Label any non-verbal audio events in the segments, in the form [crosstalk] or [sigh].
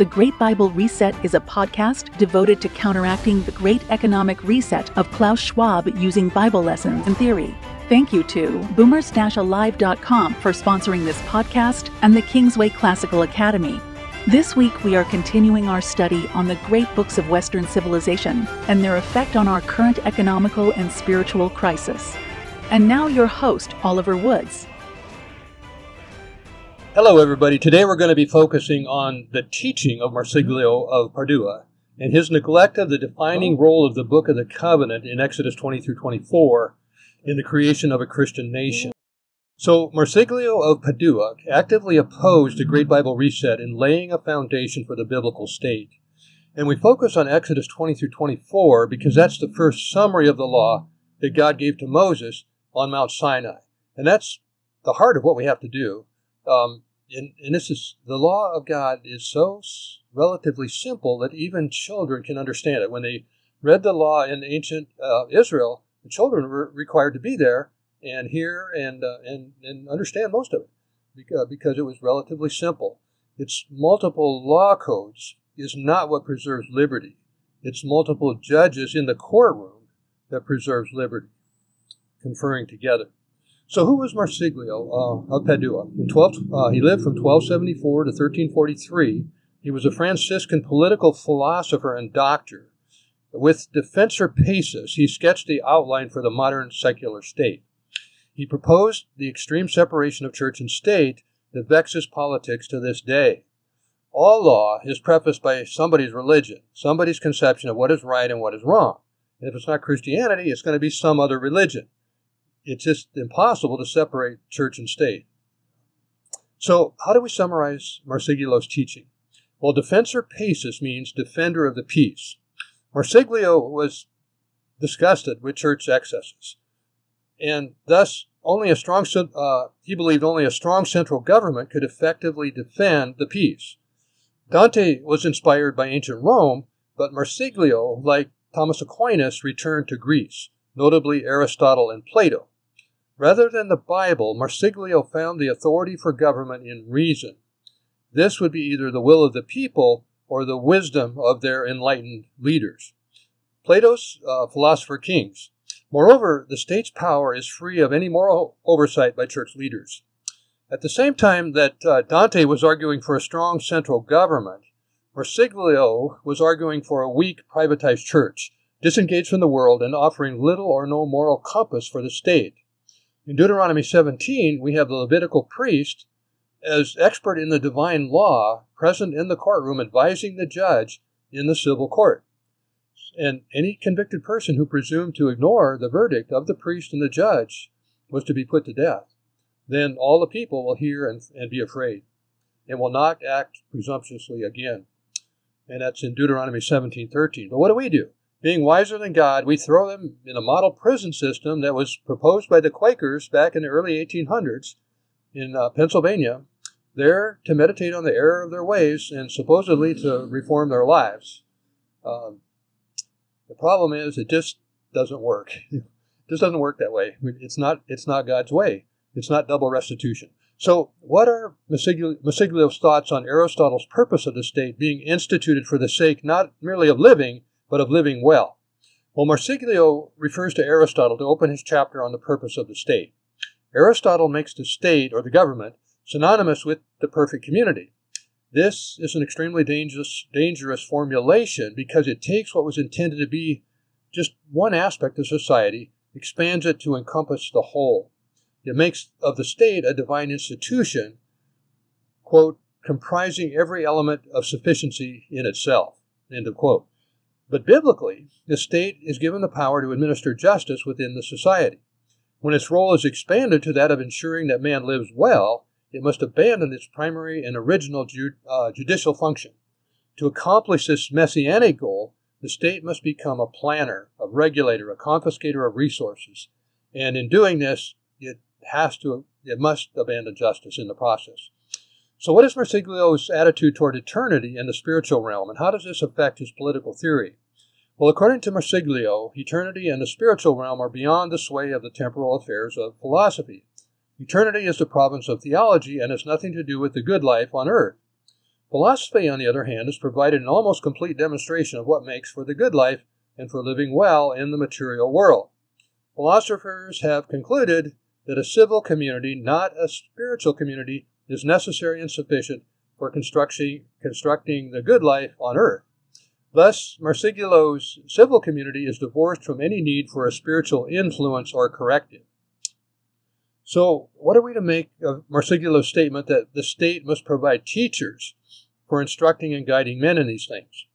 The Great Bible Reset is a podcast devoted to counteracting the great economic reset of Klaus Schwab using Bible lessons and theory. Thank you to boomers-alive.com for sponsoring this podcast and the Kingsway Classical Academy. This week, we are continuing our study on the great books of Western civilization and their effect on our current economical and spiritual crisis. And now, your host, Oliver Woods. Hello, everybody. Today we're going to be focusing on the teaching of Marsiglio of Padua and his neglect of the defining oh. role of the Book of the Covenant in Exodus 20 through 24 in the creation of a Christian nation. So, Marsiglio of Padua actively opposed the Great Bible Reset in laying a foundation for the biblical state. And we focus on Exodus 20 through 24 because that's the first summary of the law that God gave to Moses on Mount Sinai. And that's the heart of what we have to do. Um, and, and this is the law of God is so relatively simple that even children can understand it. When they read the law in ancient uh, Israel, the children were required to be there and hear and uh, and and understand most of it because, because it was relatively simple. Its multiple law codes is not what preserves liberty. It's multiple judges in the courtroom that preserves liberty, conferring together. So, who was Marsiglio uh, of Padua? In 12, uh, he lived from 1274 to 1343. He was a Franciscan political philosopher and doctor. With Defensor Pacis, he sketched the outline for the modern secular state. He proposed the extreme separation of church and state that vexes politics to this day. All law is prefaced by somebody's religion, somebody's conception of what is right and what is wrong. And if it's not Christianity, it's going to be some other religion. It's just impossible to separate church and state. So, how do we summarize Marsiglio's teaching? Well, defensor pacis means defender of the peace. Marsiglio was disgusted with church excesses, and thus only a strong uh, he believed only a strong central government could effectively defend the peace. Dante was inspired by ancient Rome, but Marsiglio, like Thomas Aquinas, returned to Greece, notably Aristotle and Plato. Rather than the Bible, Marsiglio found the authority for government in reason. This would be either the will of the people or the wisdom of their enlightened leaders. Plato's uh, philosopher kings. Moreover, the state's power is free of any moral oversight by church leaders. At the same time that uh, Dante was arguing for a strong central government, Marsiglio was arguing for a weak privatized church, disengaged from the world and offering little or no moral compass for the state. In Deuteronomy 17, we have the Levitical priest as expert in the divine law present in the courtroom advising the judge in the civil court. And any convicted person who presumed to ignore the verdict of the priest and the judge was to be put to death. Then all the people will hear and, and be afraid and will not act presumptuously again. And that's in Deuteronomy 17:13. But what do we do? Being wiser than God, we throw them in a model prison system that was proposed by the Quakers back in the early 1800s in uh, Pennsylvania, there to meditate on the error of their ways and supposedly to reform their lives. Um, the problem is, it just doesn't work. it [laughs] just doesn't work that way. It's not. It's not God's way. It's not double restitution. So, what are Marsiglio's thoughts on Aristotle's purpose of the state being instituted for the sake not merely of living, but of living well. Well, Marsiglio refers to Aristotle to open his chapter on the purpose of the state. Aristotle makes the state, or the government, synonymous with the perfect community. This is an extremely dangerous, dangerous formulation because it takes what was intended to be just one aspect of society, expands it to encompass the whole. It makes of the state a divine institution, quote, comprising every element of sufficiency in itself, end of quote. But biblically, the state is given the power to administer justice within the society. When its role is expanded to that of ensuring that man lives well, it must abandon its primary and original ju- uh, judicial function. To accomplish this messianic goal, the state must become a planner, a regulator, a confiscator of resources. And in doing this, it has to, it must abandon justice in the process. So, what is Marsiglio's attitude toward eternity in the spiritual realm, and how does this affect his political theory? Well, according to Marsiglio, eternity and the spiritual realm are beyond the sway of the temporal affairs of philosophy. Eternity is the province of theology and has nothing to do with the good life on earth. Philosophy, on the other hand, has provided an almost complete demonstration of what makes for the good life and for living well in the material world. Philosophers have concluded that a civil community, not a spiritual community, is necessary and sufficient for constructing, the good life on earth. Thus, Marsiglio's civil community is divorced from any need for a spiritual influence or corrective. So, what are we to make of Marsiglio's statement that the state must provide teachers for instructing and guiding men in these things?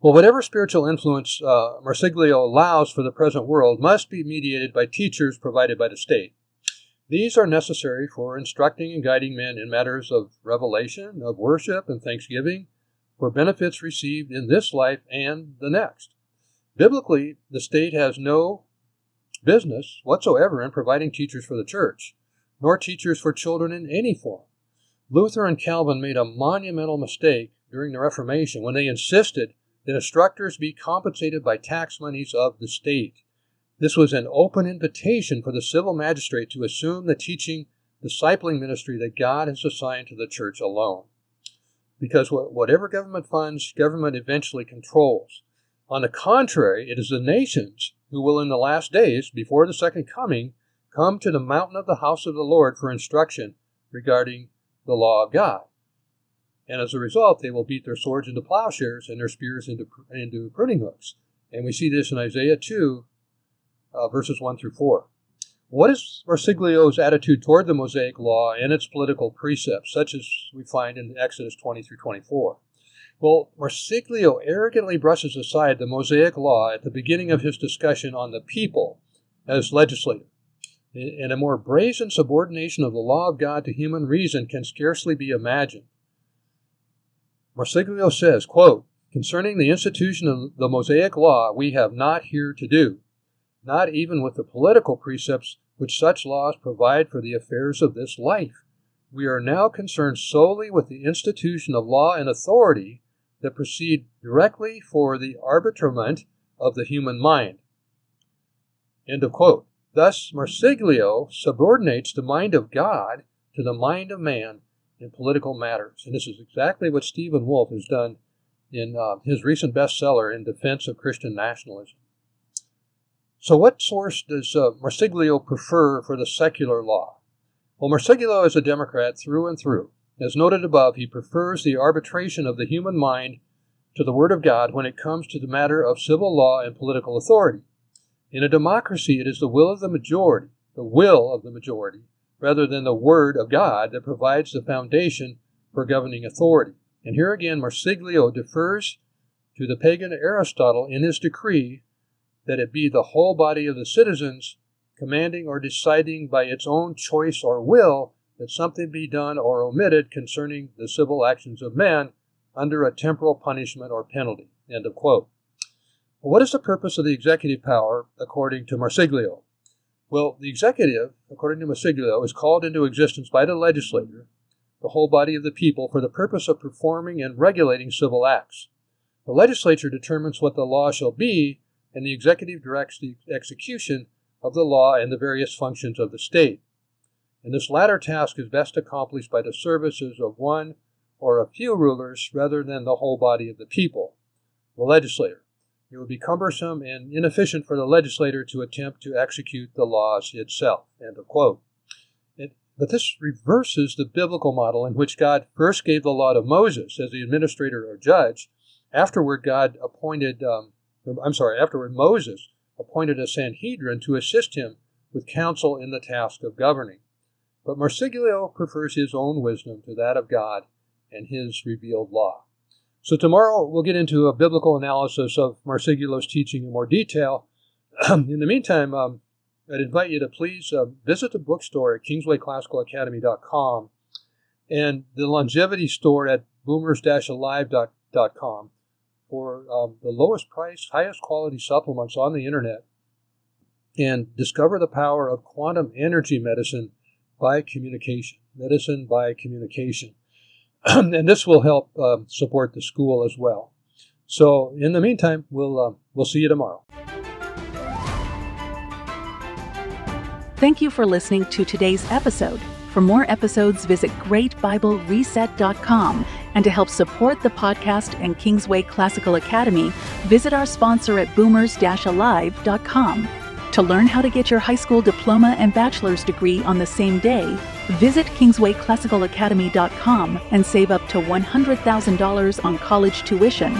Well, whatever spiritual influence uh, Marsiglio allows for the present world must be mediated by teachers provided by the state. These are necessary for instructing and guiding men in matters of revelation, of worship, and thanksgiving, for benefits received in this life and the next. Biblically, the state has no business whatsoever in providing teachers for the church, nor teachers for children in any form. Luther and Calvin made a monumental mistake during the Reformation when they insisted that instructors be compensated by tax monies of the state. This was an open invitation for the civil magistrate to assume the teaching, discipling ministry that God has assigned to the church alone. Because whatever government funds, government eventually controls. On the contrary, it is the nations who will, in the last days, before the second coming, come to the mountain of the house of the Lord for instruction regarding the law of God and as a result, they will beat their swords into plowshares and their spears into, into pruning hooks. And we see this in Isaiah 2, uh, verses 1 through 4. What is Marsiglio's attitude toward the Mosaic Law and its political precepts, such as we find in Exodus 20 through 24? Well, Marsiglio arrogantly brushes aside the Mosaic Law at the beginning of his discussion on the people as legislator. And a more brazen subordination of the law of God to human reason can scarcely be imagined. Marsiglio says, quote, Concerning the institution of the Mosaic Law, we have not here to do, not even with the political precepts which such laws provide for the affairs of this life. We are now concerned solely with the institution of law and authority that proceed directly for the arbitrament of the human mind. End of quote. Thus, Marsiglio subordinates the mind of God to the mind of man in political matters. And this is exactly what Stephen Wolfe has done in uh, his recent bestseller, In Defense of Christian Nationalism. So, what source does uh, Marsiglio prefer for the secular law? Well, Marsiglio is a Democrat through and through. As noted above, he prefers the arbitration of the human mind to the Word of God when it comes to the matter of civil law and political authority. In a democracy, it is the will of the majority, the will of the majority, rather than the Word of God that provides the foundation for governing authority. And here again, Marsiglio defers to the pagan Aristotle in his decree that it be the whole body of the citizens commanding or deciding by its own choice or will that something be done or omitted concerning the civil actions of man under a temporal punishment or penalty. End of quote. what is the purpose of the executive power according to Marsiglio? Well, the executive, according to Marsiglio, is called into existence by the legislature, the whole body of the people, for the purpose of performing and regulating civil acts. The legislature determines what the law shall be, and the executive directs the execution of the law and the various functions of the state. And this latter task is best accomplished by the services of one or a few rulers rather than the whole body of the people, the legislator. It would be cumbersome and inefficient for the legislator to attempt to execute the laws itself. End of quote. It, but this reverses the biblical model in which God first gave the law to Moses as the administrator or judge. Afterward, God appointed, um, I'm sorry, afterward, Moses appointed a Sanhedrin to assist him with counsel in the task of governing. But Marsiglio prefers his own wisdom to that of God and his revealed law. So tomorrow we'll get into a biblical analysis of Marsiglio's teaching in more detail. [clears throat] in the meantime, um, I'd invite you to please uh, visit the bookstore at kingswayclassicalacademy.com and the longevity store at boomers-alive.com for um, the lowest price, highest quality supplements on the internet and discover the power of quantum energy medicine by communication. Medicine by communication. [clears throat] and this will help uh, support the school as well. So, in the meantime, we'll uh, we'll see you tomorrow. Thank you for listening to today's episode. For more episodes, visit greatbiblereset.com. And to help support the podcast and Kingsway Classical Academy, visit our sponsor at boomers-alive.com. To learn how to get your high school diploma and bachelor's degree on the same day, visit kingswayclassicalacademy.com and save up to $100,000 on college tuition